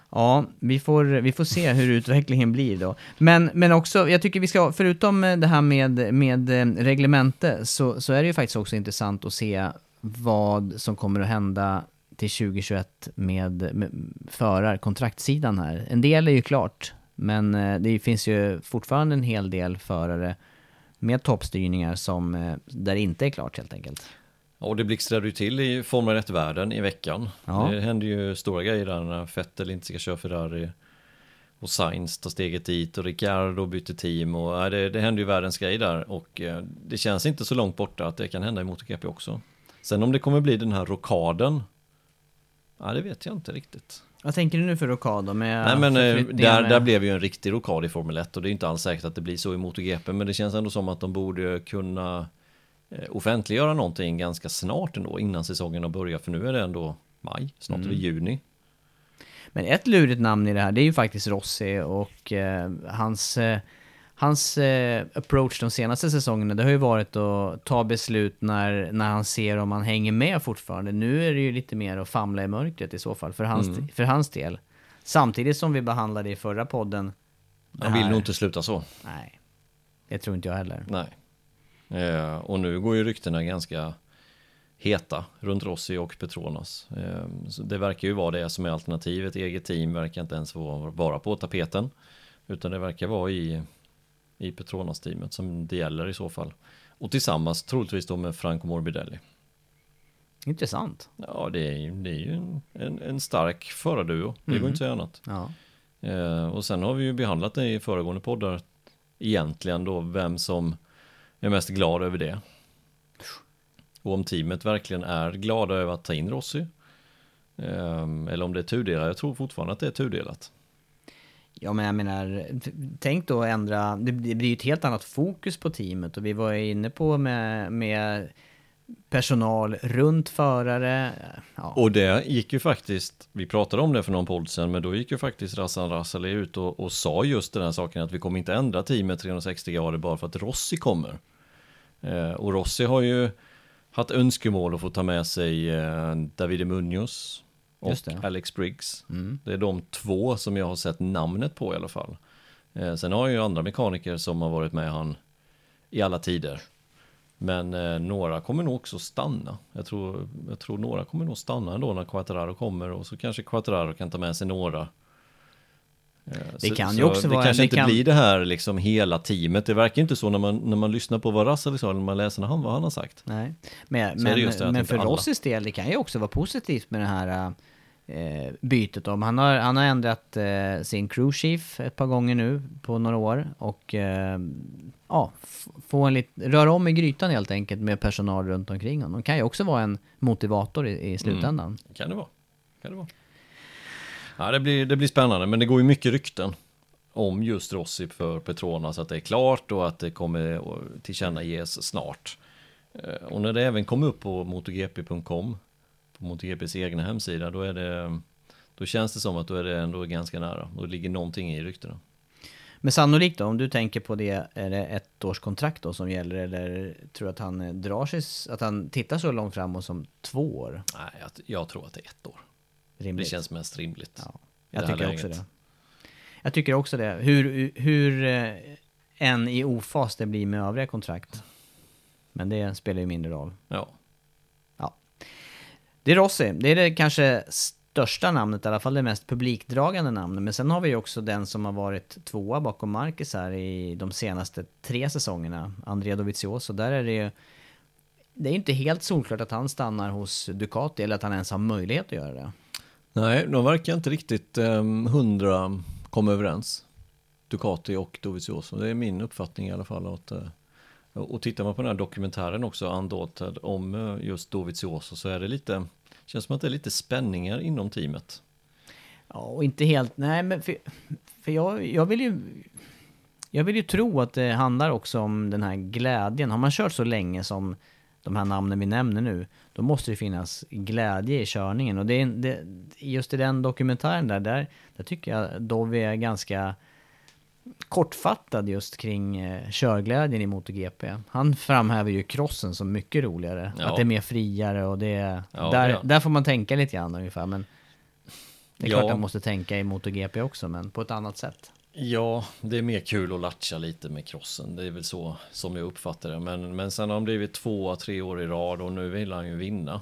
Ja, vi får, vi får se hur utvecklingen blir då. Men, men också, jag tycker vi ska, förutom det här med, med eh, reglemente, så, så är det ju faktiskt också intressant att se vad som kommer att hända till 2021 med, med förarkontraktssidan här. En del är ju klart, men eh, det finns ju fortfarande en hel del förare med toppstyrningar som, eh, där det inte är klart helt enkelt. Och det blixtrade ju till i Formel 1-världen i veckan. Ja. Det hände ju stora grejer där när Vettel inte ska köra Ferrari och Sainz tar steget dit och Ricciardo byter team och det, det hände ju världens grej där och eh, det känns inte så långt borta att det kan hända i MotoGP också. Sen om det kommer bli den här rokaden, ja det vet jag inte riktigt. Vad tänker du nu för rokad då? Med Nej men eh, där, med... där blev ju en riktig rokad i Formel 1 och det är inte alls säkert att det blir så i MotoGP men det känns ändå som att de borde kunna eh, offentliggöra någonting ganska snart ändå innan säsongen har börjat för nu är det ändå maj, snart mm. är det juni. Men ett lurigt namn i det här det är ju faktiskt Rossi och eh, hans eh, hans eh, approach de senaste säsongerna, det har ju varit att ta beslut när, när han ser om han hänger med fortfarande. Nu är det ju lite mer att famla i mörkret i så fall, för hans, mm. för hans del. Samtidigt som vi behandlade i förra podden. Han vill nog inte sluta så. Nej, det tror inte jag heller. Nej. Eh, och nu går ju ryktena ganska heta runt Rossi och Petronas. Eh, det verkar ju vara det som är alternativet. Eget team verkar inte ens vara på tapeten. Utan det verkar vara i i Petronas-teamet som det gäller i så fall. Och tillsammans troligtvis då med Franco Morbidelli. Intressant. Ja, det är, det är ju en, en, en stark förarduo. Det mm. går inte att säga annat. Ja. Eh, och sen har vi ju behandlat det i föregående poddar. Egentligen då vem som är mest glad över det. Och om teamet verkligen är glada över att ta in Rossi. Eh, eller om det är tudelat. Jag tror fortfarande att det är tudelat. Ja, men jag menar, tänk då ändra, det blir ju ett helt annat fokus på teamet och vi var inne på med, med personal runt förare. Ja. Och det gick ju faktiskt, vi pratade om det för någon podd sen, men då gick ju faktiskt Rassan Rassali ut och, och sa just den här saken att vi kommer inte ändra teamet 360 grader bara för att Rossi kommer. Eh, och Rossi har ju haft önskemål att få ta med sig eh, Davide Munoz, och Alex Briggs. Mm. Det är de två som jag har sett namnet på i alla fall. Eh, sen har jag ju andra mekaniker som har varit med han i alla tider. Men eh, några kommer nog också stanna. Jag tror, jag tror några kommer nog stanna ändå när Quattararo kommer och så kanske Quattararo kan ta med sig några. Eh, Det så, kan ju så också det vara- kanske det inte kan- blir det här liksom hela teamet. Det verkar inte så när man, när man lyssnar på vad Russell sa, när man läser när han, vad han har sagt. Nej, men, det det, men, men för Rossis del, det kan ju också vara positivt med det här eh, bytet. Om han, har, han har ändrat eh, sin crew chief ett par gånger nu på några år och eh, ja, få en lit, röra om i grytan helt enkelt med personal runt omkring honom. kan ju också vara en motivator i, i slutändan. Kan det vara. Kan det vara. Ja, det blir, det blir spännande, men det går ju mycket rykten om just Rossi för Petronas, att det är klart och att det kommer att tillkännages snart. Eh, Och när det även kom upp på motogp.com, på MotoGPs egna hemsida, då är det då känns det som att då är det ändå ganska nära. Då ligger någonting i ryktena. Men sannolikt då, om du tänker på det, är det ett års kontrakt då som gäller eller tror du att han drar sig, att han tittar så långt framåt som två år? Nej, jag, jag tror att det är ett år. Rimligt. Det känns mest rimligt. Ja, jag tycker också det. Jag tycker också det. Hur, hur eh, än i ofas det blir med övriga kontrakt. Men det spelar ju mindre roll. Ja. Ja. Det är Rossi. Det är det kanske största namnet, i alla fall det mest publikdragande namnet. Men sen har vi ju också den som har varit tvåa bakom Marcus här i de senaste tre säsongerna. Andrea Dovizioso. Där är det ju... Det är inte helt solklart att han stannar hos Ducati eller att han ens har möjlighet att göra det. Nej, de verkar inte riktigt eh, hundra komma överens. Ducati och Dovizioso. Det är min uppfattning i alla fall. Att, eh, och tittar man på den här dokumentären också, Undaunted, om eh, just Dovizioso så är det lite, känns som att det är lite spänningar inom teamet. Ja, och inte helt... Nej, men för, för jag, jag vill ju... Jag vill ju tro att det handlar också om den här glädjen. Har man kört så länge som de här namnen vi nämner nu, då måste det finnas glädje i körningen. Och det är, det, just i den dokumentären där, där, där tycker jag Dovi är ganska kortfattad just kring eh, körglädjen i MotoGP. Han framhäver ju crossen som mycket roligare. Ja. Att det är mer friare och det. Ja, där, ja. där får man tänka lite grann ungefär. Men det är klart man måste tänka i MotoGP också, men på ett annat sätt. Ja, det är mer kul att latcha lite med krossen. Det är väl så som jag uppfattar det. Men, men sen har han blivit två, tre år i rad och nu vill han ju vinna.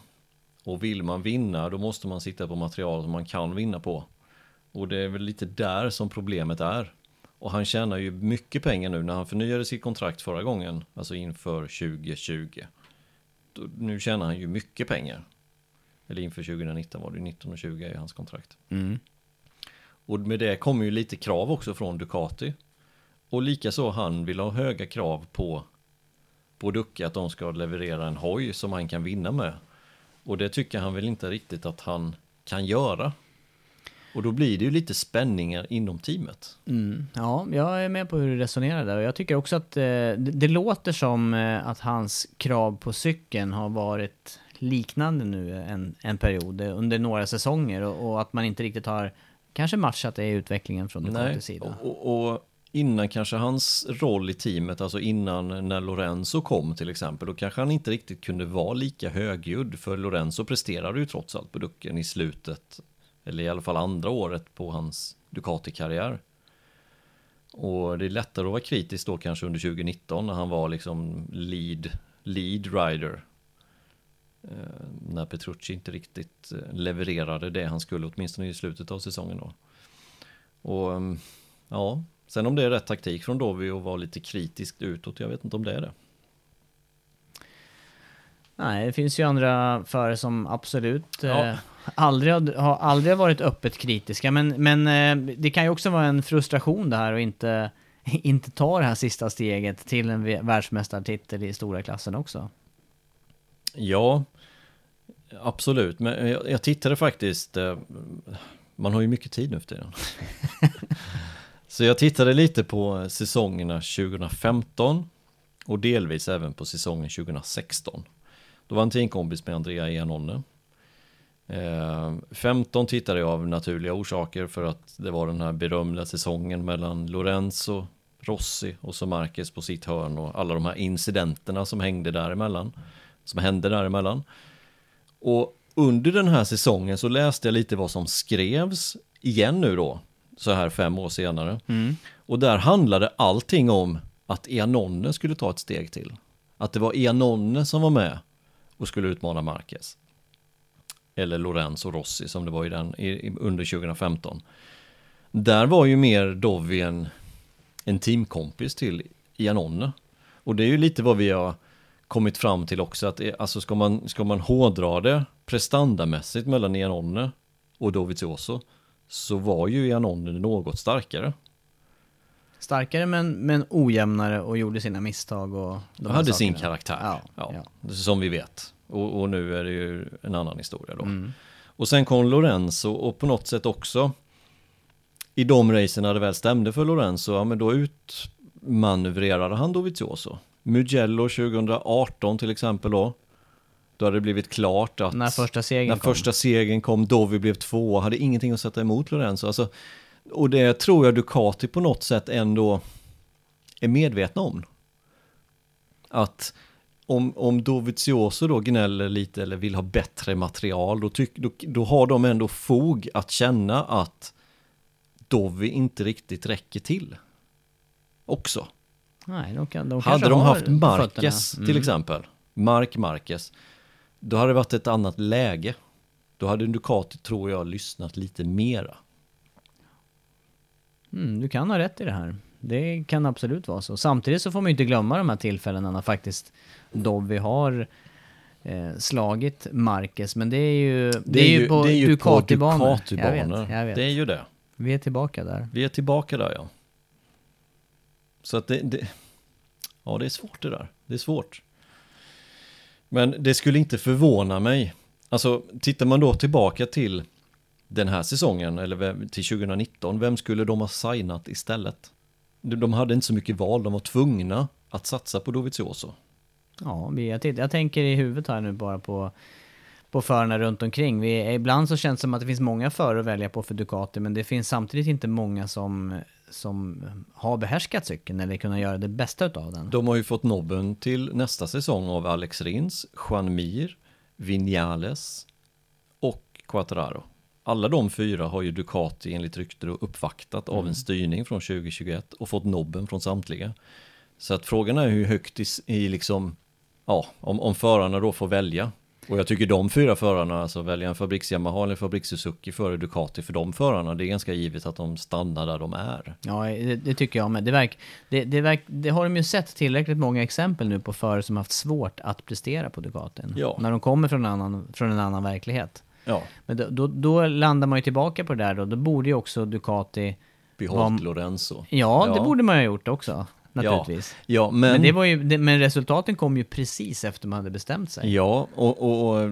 Och vill man vinna, då måste man sitta på material som man kan vinna på. Och det är väl lite där som problemet är. Och han tjänar ju mycket pengar nu när han förnyade sitt kontrakt förra gången, alltså inför 2020. Då, nu tjänar han ju mycket pengar. Eller inför 2019 var det 19 och 20 i hans kontrakt. Mm. Och med det kommer ju lite krav också från Ducati. Och likaså han vill ha höga krav på, på Ducati att de ska leverera en hoj som han kan vinna med. Och det tycker han väl inte riktigt att han kan göra. Och då blir det ju lite spänningar inom teamet. Mm. Ja, jag är med på hur du resonerar där. Och jag tycker också att eh, det, det låter som eh, att hans krav på cykeln har varit liknande nu en, en period, eh, under några säsonger. Och, och att man inte riktigt har kanske matchat det i utvecklingen från Ducatis sida. Och, och innan kanske hans roll i teamet, alltså innan när Lorenzo kom till exempel, då kanske han inte riktigt kunde vara lika högljudd, för Lorenzo presterade ju trots allt på Ducken i slutet, eller i alla fall andra året på hans Ducati-karriär. Och det är lättare att vara kritisk då kanske under 2019 när han var liksom lead, lead rider. Eh, när Petrucci inte riktigt eh, levererade det han skulle, åtminstone i slutet av säsongen då. Och mm, ja, sen om det är rätt taktik från Dovi att vara lite kritiskt utåt, jag vet inte om det är det. Nej, det finns ju andra förare som absolut Ja. eh, aldrig har, har aldrig varit öppet kritiska. Men, men eh, det kan ju också vara en frustration det här och inte, inte ta det här sista steget till en vä- världsmästartitel i stora klassen också. Ja, absolut, men jag, jag tittade faktiskt, eh, man har ju mycket tid nu för tiden. <laughs> Så jag tittade lite på säsongerna 2015 och delvis även på säsongen 2016. Då var en teamkompis med Andrea Iannone. Eh, 15 tittade jag av naturliga orsaker för att det var den här berömda säsongen mellan Lorenzo, Rossi och så Marquez på sitt hörn och alla de här incidenterna som hängde däremellan. Som hände däremellan. Och under den här säsongen så läste jag lite vad som skrevs igen nu då, så här fem år senare. Och där handlade allting om att Iannone skulle ta ett steg till. Att det var Iannone som var med och skulle utmana Marquez. Eller Lorenzo Rossi som det var i den i, under 2015. Där var ju mer Dovi en, en teamkompis till Iannone. Och det är ju lite vad vi har kommit fram till också att alltså ska man, ska man hårdra det prestandamässigt mellan Iannone och Dovizioso så var ju Iannone något starkare. Starkare men, men ojämnare och gjorde sina misstag och... De hade sakerna. sin karaktär, ja, ja, ja. som vi vet. Och, och, nu är det ju en annan historia då. Mm. Och sen kom Lorenzo och på något sätt också i de racen när det väl stämde för Lorenzo, ja men då utmanövrerade han Dovizioso. Mugello 2018 till exempel då. Då hade det blivit klart att... När första segern när kom. första segern kom, Dovi blev två, hade ingenting att sätta emot Lorenzo. Alltså, och det tror jag Ducati på något sätt ändå är medvetna om. Att om, om Dovizioso då gnäller lite eller vill ha bättre material, då, tyck, då, då har de ändå fog att känna att Dovi inte riktigt räcker till. Också. Nej, de kan, de hade de haft Marquez mm. till exempel, Mark Marquez, då hade det varit ett annat läge. Då hade Ducati, tror jag, lyssnat lite mera. Mm, du kan ha rätt i det här. Det kan absolut vara så. Samtidigt så får man ju inte glömma de här tillfällena när faktiskt Dovi har eh, slagit Marquez. Men det är ju, det, det är ju på Ducati-banor. Ducati jag vet, jag vet. Det är ju det. Vi är tillbaka där. Vi är tillbaka där ja. Så att det, det, ja det är svårt det där. Det är svårt. Men det skulle inte förvåna mig. Alltså tittar man då tillbaka till den här säsongen eller till 2019, vem skulle de ha signat istället? De hade inte så mycket val, de var tvungna att satsa på Dovizioso. Ja, jag, jag tänker i huvudet här nu bara på på förarna runt omkring. Vi, ibland så känns det som att det finns många förare att välja på för Ducati, men det finns samtidigt inte många som, som har behärskat cykeln eller kunnat göra det bästa av den. De har ju fått nobben till nästa säsong av Alex Rins, Juan Mir, Vinales och Quattararo. Alla de fyra har ju Ducati enligt rykte uppvaktat av mm. en styrning från 2021 och fått nobben från samtliga. Så att frågan är hur högt i, i liksom, ja, om, om förarna då får välja. Och jag tycker de fyra förarna, alltså välja en fabriks Yamaha eller fabriks Suzuki före Ducati, för de förarna, det är ganska givet att de stannar där de är. Ja, det, det tycker jag med. Det, verk, det, det, verk, det har de ju sett tillräckligt många exempel nu på förare som haft svårt att prestera på Ducatin. Ja. När de kommer från en annan, från en annan verklighet. Ja. Men då, då, då, landar man ju tillbaka på det där då. Då borde ju också Ducati... Behållit Lorenzo. Ja, ja, det borde man ha gjort också. Naturligtvis. Ja, ja men... Men, det var ju, men resultaten kom ju precis efter man hade bestämt sig. Ja, och, och, och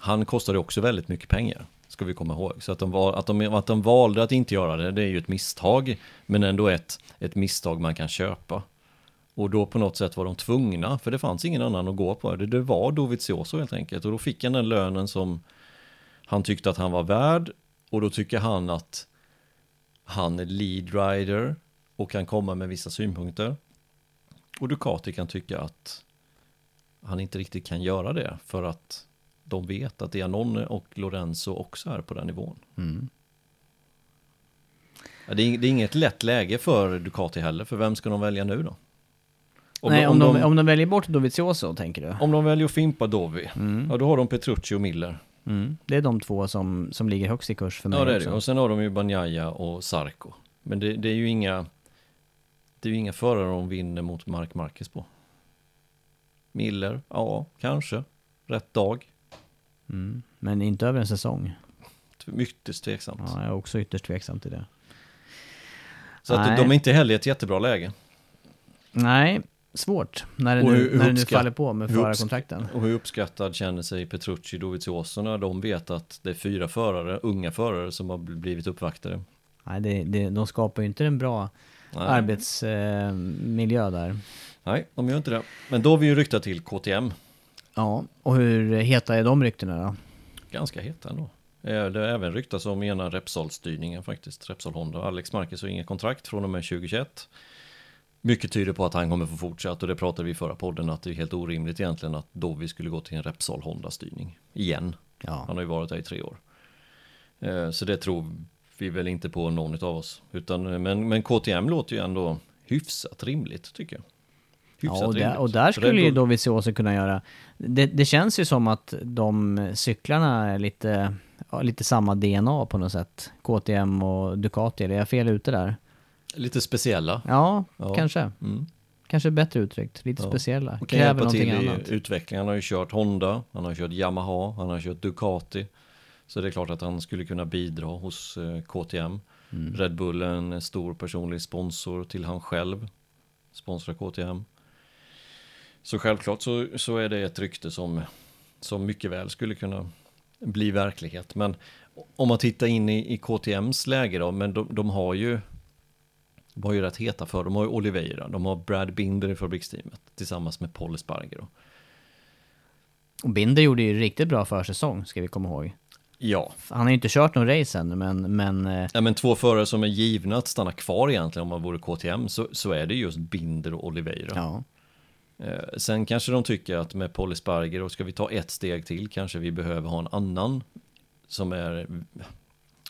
han kostade också väldigt mycket pengar. Ska vi komma ihåg. Så att de, var, att, de, att de valde att inte göra det, det är ju ett misstag. Men ändå ett, ett misstag man kan köpa. Och då på något sätt var de tvungna, för det fanns ingen annan att gå på. Det, det var Dovizioso helt enkelt. Och då fick han den lönen som han tyckte att han var värd. Och då tycker han att han är lead rider och kan komma med vissa synpunkter. Och Ducati kan tycka att han inte riktigt kan göra det för att de vet att Iannone och Lorenzo också är på den nivån. Mm. Ja, det, är, det, är, inget lätt läge för Ducati heller, för vem ska de välja nu då? Om Nej, de, om, de, om de väljer bort Dovizioso, tänker du? Om de väljer att fimpa Dovi, mm. ja då har de Petrucci och Miller. Mm. Det är de två som, som ligger högst i kurs för mig Ja, det är också. det. Och sen har de ju Banjaya och Sarko. Men det, det, är ju inga, är ju inga förare de vinner mot Mark Marquez på. Miller, ja, kanske. Rätt dag. Mm. Men inte över en säsong. Ytterst tveksamt. Ja, jag är också ytterst tveksam till det. Så att de är inte heller i ett jättebra läge. Nej, svårt när det, nu, hur, när det nu faller på med förarkontrakten. Och hur uppskattad känner sig Petrucci Dovizioso när de vet att det är fyra förare, unga förare som har blivit uppvaktade? Nej, det, det, de skapar ju inte en bra Nej. arbetsmiljö där. Nej, de gör inte det. Men då har vi ju ryktat till KTM. Ja, och hur heta är de ryktena då? Ganska heta ändå. Eh, det har även ryktats om ena Repsol-styrningen faktiskt, Repsol Honda. Alex Marquez har inget kontrakt från och med 2021. Mycket tyder på att han kommer få fortsätta och det pratade vi i förra podden att det är helt orimligt egentligen att Dovi skulle gå till en Repsol Honda-styrning igen. Ja. Han har ju varit där i tre år. Eh, så det tror vi väl inte på någon av oss. Utan, men, men KTM låter ju ändå hyfsat rimligt tycker jag. Hyfsat Ja, och där, och där skulle ju Bull- Dovizioso kunna göra... Det, det känns ju som att de cyklarna är lite, lite samma DNA på något sätt. KTM och Ducati, eller är jag fel ute där? Lite speciella. Ja, Ja. kanske. Mm. Kanske bättre uttryckt. Lite Ja. speciella. Och kan Kräver hjälpa någonting annat. utvecklingen. Han har ju kört Honda, han har kört Yamaha, han har kört Ducati. Så det är klart att han skulle kunna bidra hos eh, KTM. Mm. Red Bull är en stor personlig sponsor till han själv. Sponsrar KTM. Så självklart så, så är det ett rykte som, som mycket väl skulle kunna bli verklighet. Men om man tittar in i, i KTMs läge då, men de, de har ju de har ju rätt heta för. De har ju Oliveira, de har Brad Binder i fabriksteamet tillsammans med Paul Esparger. Då. Och Binder gjorde ju riktigt bra försäsong, ska vi komma ihåg. Ja. Han har ju inte kört någon race än, men... men eh, ja, men två förare som är givna att stanna kvar egentligen om man vore KTM så, så är det just Binder och Oliveira. ja. Eh, sen kanske de tycker att med Paul Esparger, och ska vi ta ett steg till, kanske vi behöver ha en annan som är,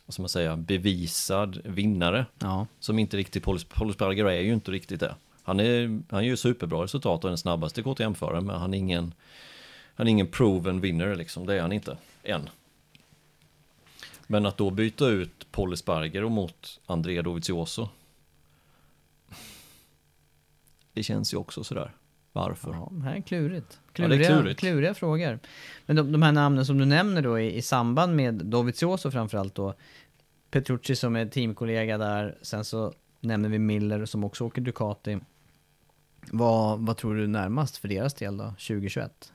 vad ska man säga, bevisad vinnare. ja. Som inte riktigt, Paul Esparger är ju inte riktigt det. Han, är, han gör superbra resultat och den snabbaste KTM-föraren, men han är ingen, han är ingen proven winner liksom, det är han inte, än. Men att då byta ut Paul Esparger och mot Andrea Dovizioso. Det känns ju också sådär. Varför? Ja, det här är klurigt. Ja, det är Kluriga, klurigt. kluriga frågor. Men de, de här namnen som du nämner då i, i samband med Dovizioso framförallt då, Petrucci som är teamkollega där, sen så nämner vi Miller som också åker Ducati. Vad, vad tror du närmast för deras del då, 2021?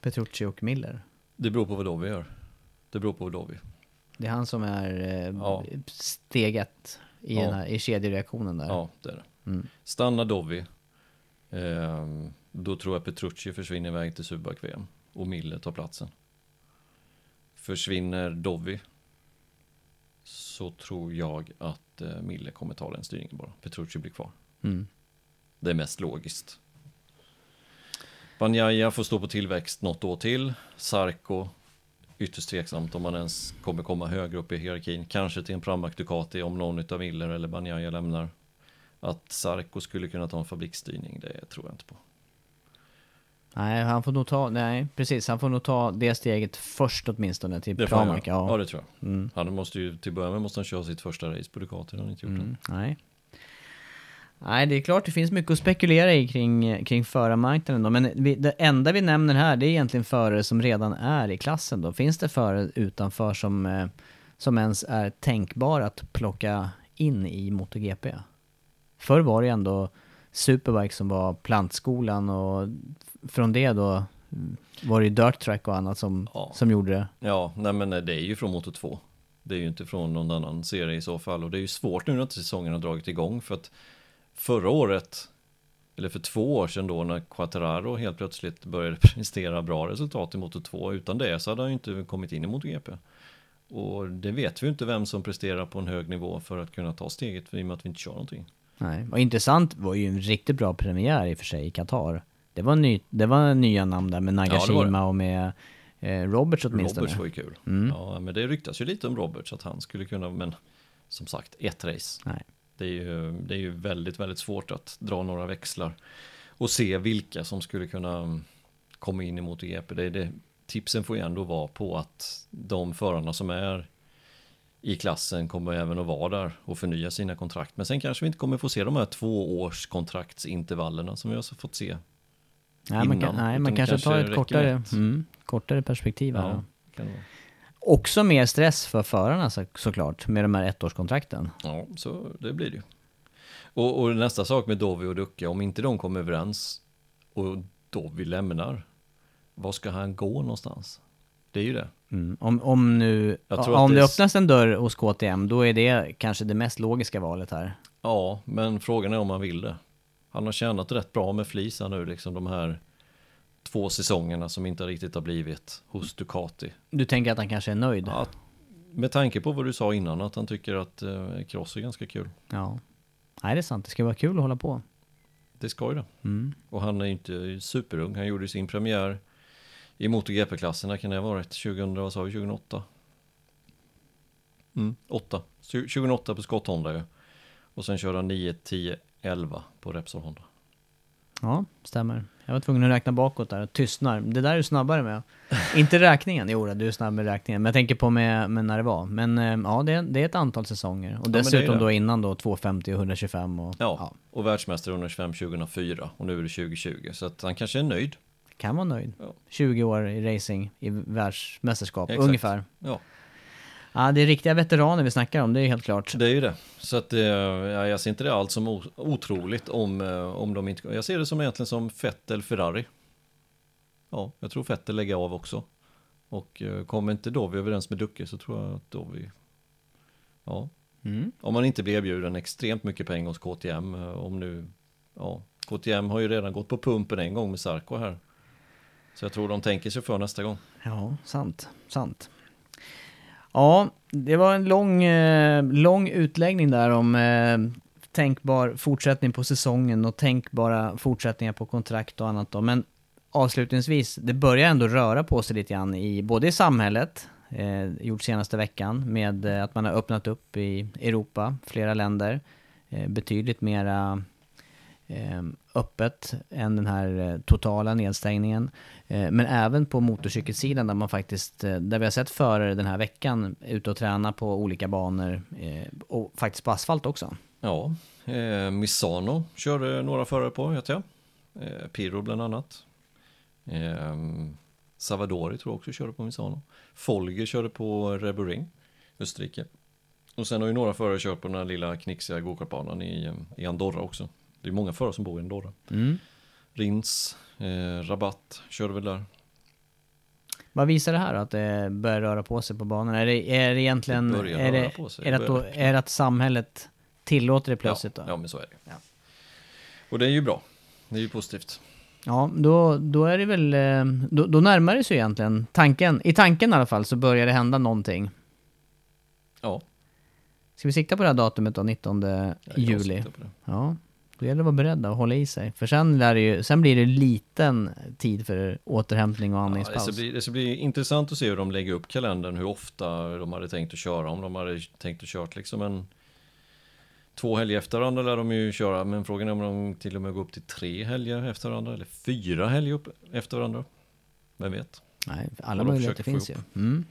Petrucci och Miller. Det beror på vad Dovi gör. Det beror på vad Dovi. Det är han som är eh, Ja. steg ett i, Ja. här, i kedjereaktionen där. Ja, det är det. Mm. Stannar Dovi, ehm, då tror jag Petrucci försvinner iväg till Superbike-VM och Miller tar platsen. Försvinner Dovi så tror jag att eh, Miller kommer ta den styrningen bara. Petrucci blir kvar. Mm. Det är mest logiskt. Banjaya får stå på tillväxt något år till. Sarko, ytterst tveksamt om han ens kommer komma högre upp i hierarkin. Kanske till en Pramac Ducati om någon av Miller eller Banjaya lämnar. Att Sarko skulle kunna ta en fabriksstyrning, det tror jag inte på. Nej, han får nog ta, nej precis, han får nog ta det steget först åtminstone till Det han Pramac. Ja. Ja, det tror jag. Mm. Han måste ju, till början med måste han köra sitt första race på Ducati, det har han inte gjort. Mm, nej. Nej, det är klart det finns mycket att spekulera i kring, kring förarmarknaden då. Men vi, det enda vi nämner här, det är egentligen förare som redan är i klassen då. Finns det förare utanför som, eh, som ens är tänkbara att plocka in i MotoGP? Förr var det ju ändå Superbike som var plantskolan och från det då mm, var det ju Dirt Track och annat som, Ja. som gjorde det. Ja, nej men det är ju från Moto 2. Det är ju inte från någon annan serie i så fall. Och det är ju svårt nu när inte säsongen har dragit igång. För att förra året, eller för två år sedan då, när Quattararo helt plötsligt började <laughs> prestera bra resultat i Moto 2. Utan det så hade han ju inte kommit in i MotoGP. Och det vet vi inte vem som presterar på en hög nivå för att kunna ta steget i och med att vi inte kör någonting. Nej, och intressant var ju en riktigt bra premiär i och för sig i Qatar. Det var, ny, det var nya namn där med Nagashima det. och med eh, Roberts åtminstone. Roberts var ju kul. Mm. Ja, men det ryktas ju lite om Roberts att han skulle kunna, men som sagt, ett race. Nej. Det är ju, det är ju väldigt, väldigt svårt att dra några växlar och se vilka som skulle kunna mm, komma in i MotoGP. Det, är det, tipsen får ju ändå vara på att de förarna som är i klassen kommer även att vara där och förnya sina kontrakt. Men sen kanske vi inte kommer få se de här tvåårskontraktsintervallerna som vi har fått se. Nej, man, kan, innan, nej, man kanske kanske tar ett kortare, mm, kortare perspektiv här. Ja, Också mer stress för förarna så, såklart, med de här ettårskontrakten. Ja, så det blir det ju. Och, och nästa sak med Dovi och Ducke, om inte de kommer överens och Dovi lämnar, var ska han gå någonstans? Det är ju det. Mm. Om, om nu, om det är- öppnas en dörr hos KTM, då är det kanske det mest logiska valet här. Ja, men frågan är om han vill det. Han har tjänat rätt bra med Flisa nu, liksom de här två säsongerna som inte riktigt har blivit hos Ducati. Du tänker att han kanske är nöjd? Ja, med tanke på vad du sa innan, att han tycker att eh, cross är ganska kul. Ja. Nej, det är sant. Det ska vara kul att hålla på. Det ska ju det. Mm. Och han är ju inte superung. Han gjorde sin premiär i MotoGP-klassen. När kan det ha varit? 2000, vad sa vi? 2008? Mm, 8. 2008 på Scott Honda ju. Och sen körde han 9, 10, 11 på Repsol Honda. Ja, stämmer. Jag var tvungen att räkna bakåt där. Tystnar. Det där är du snabbare med. Inte räkningen, jo du är snabb med räkningen. Men jag tänker på med, med när det var. Men eh, ja, det, det är ett antal säsonger. Och dessutom då innan då 250 och 125 och... Ja, och världsmästare 125 2004 och nu är det 2020. Så att han kanske är nöjd. Kan vara nöjd. Ja. 20 år i racing i världsmästerskap, Exakt. ungefär. Ja, Ja, det är riktiga veteraner vi snackar om, det är helt klart. det är ju det. Så att eh, ja, jag ser inte det alls som otroligt om, eh, om de inte... Jag ser det som egentligen som Vettel Ferrari. Ja, jag tror Vettel lägger av också. Och eh, kommer inte då vi överens med Ducke så tror jag att då vi... Ja, Mm. om man inte blir erbjuden extremt mycket pengar hos KTM. Om nu... Ja, KTM har ju redan gått på pumpen en gång med Sarko här. Så jag tror de tänker sig för nästa gång. Ja, sant. Sant. Ja, det var en lång, eh, lång utläggning där om eh, tänkbar fortsättning på säsongen och tänkbara fortsättningar på kontrakt och annat då. Men avslutningsvis, det börjar ändå röra på sig lite grann i både i samhället, eh, gjort senaste veckan, med eh, att man har öppnat upp i Europa, flera länder, eh, betydligt mera Ehm, öppet än den här eh, totala nedstängningen. Eh, men även på motorcykelsidan där man faktiskt, eh, där vi har sett förare den här veckan ute och träna på olika banor och faktiskt på asfalt också. Ja, eh, Misano körde några förare på vet jag. Eh, Pirro bland annat. Eh, Savadori tror jag också körde på Misano. Folger körde på Ring, Österrike. Och sen har ju några förare kört på den här lilla knixiga gokartbanan i, i Andorra också. Det är många förare som bor i Andorra. Mm. Rins, eh, Rabatt körde väl där. Vad visar det här då, att det börjar röra på sig på banan? Är det, är det egentligen, Det är det, är det, att, då, är det att samhället tillåter det plötsligt ja, då? ja, men så är det. Ja. Och det är ju bra. Det är ju positivt. Ja, då, då är det väl, eh, då, då närmar det sig egentligen tanken, i tanken i alla fall så börjar det hända någonting. Ja, Ska vi sikta på det här datumet då, 19 jag juli? siktar på det. Ja, då gäller det att vara beredd och hålla i sig. För sen, lär det ju, sen blir det liten tid för återhämtning och Ja, det, andningspaus. ska bli, det ska bli intressant att se hur de lägger upp kalendern, hur ofta de hade tänkt att köra. Om de hade tänkt att köra liksom en två helger efter varandra lär de ju köra. Men frågan är om de till och med går upp till tre helger efter varandra eller fyra helger upp efter varandra. Vem vet? Nej, alla möjligheter finns ju. Mm.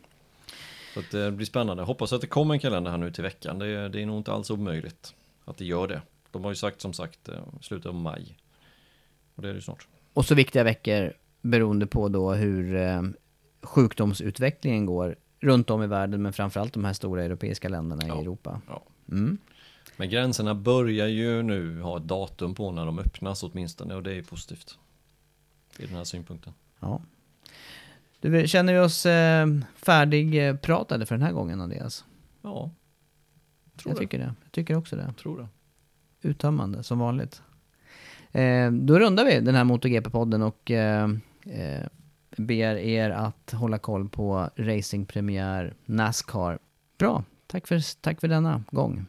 Så att det blir spännande. Hoppas att det kommer en kalender här nu till veckan. Det är, det är nog inte alls omöjligt att det gör det. De har ju sagt som sagt eh, slutet av maj. Och det är det ju snart. Och så viktiga veckor beroende på då hur eh, sjukdomsutvecklingen går runt om i världen, men framförallt de här stora europeiska länderna Ja. i Europa. Ja. Mm. Men gränserna börjar ju nu ha ett datum på när de öppnas åtminstone och det är positivt. I den här synpunkten. Ja. Du, känner vi oss eh, färdigpratade för den här gången, Andreas? Ja, tror Jag det. tycker det. Jag tycker också det. Tror det. Uttömmande, som vanligt. Eh, då rundar vi den här MotoGP-podden och eh, eh, ber er att hålla koll på racingpremiär Nascar. Bra, tack för, tack för denna gång.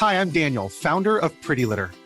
Hi, I'm Daniel, founder of Pretty Litter.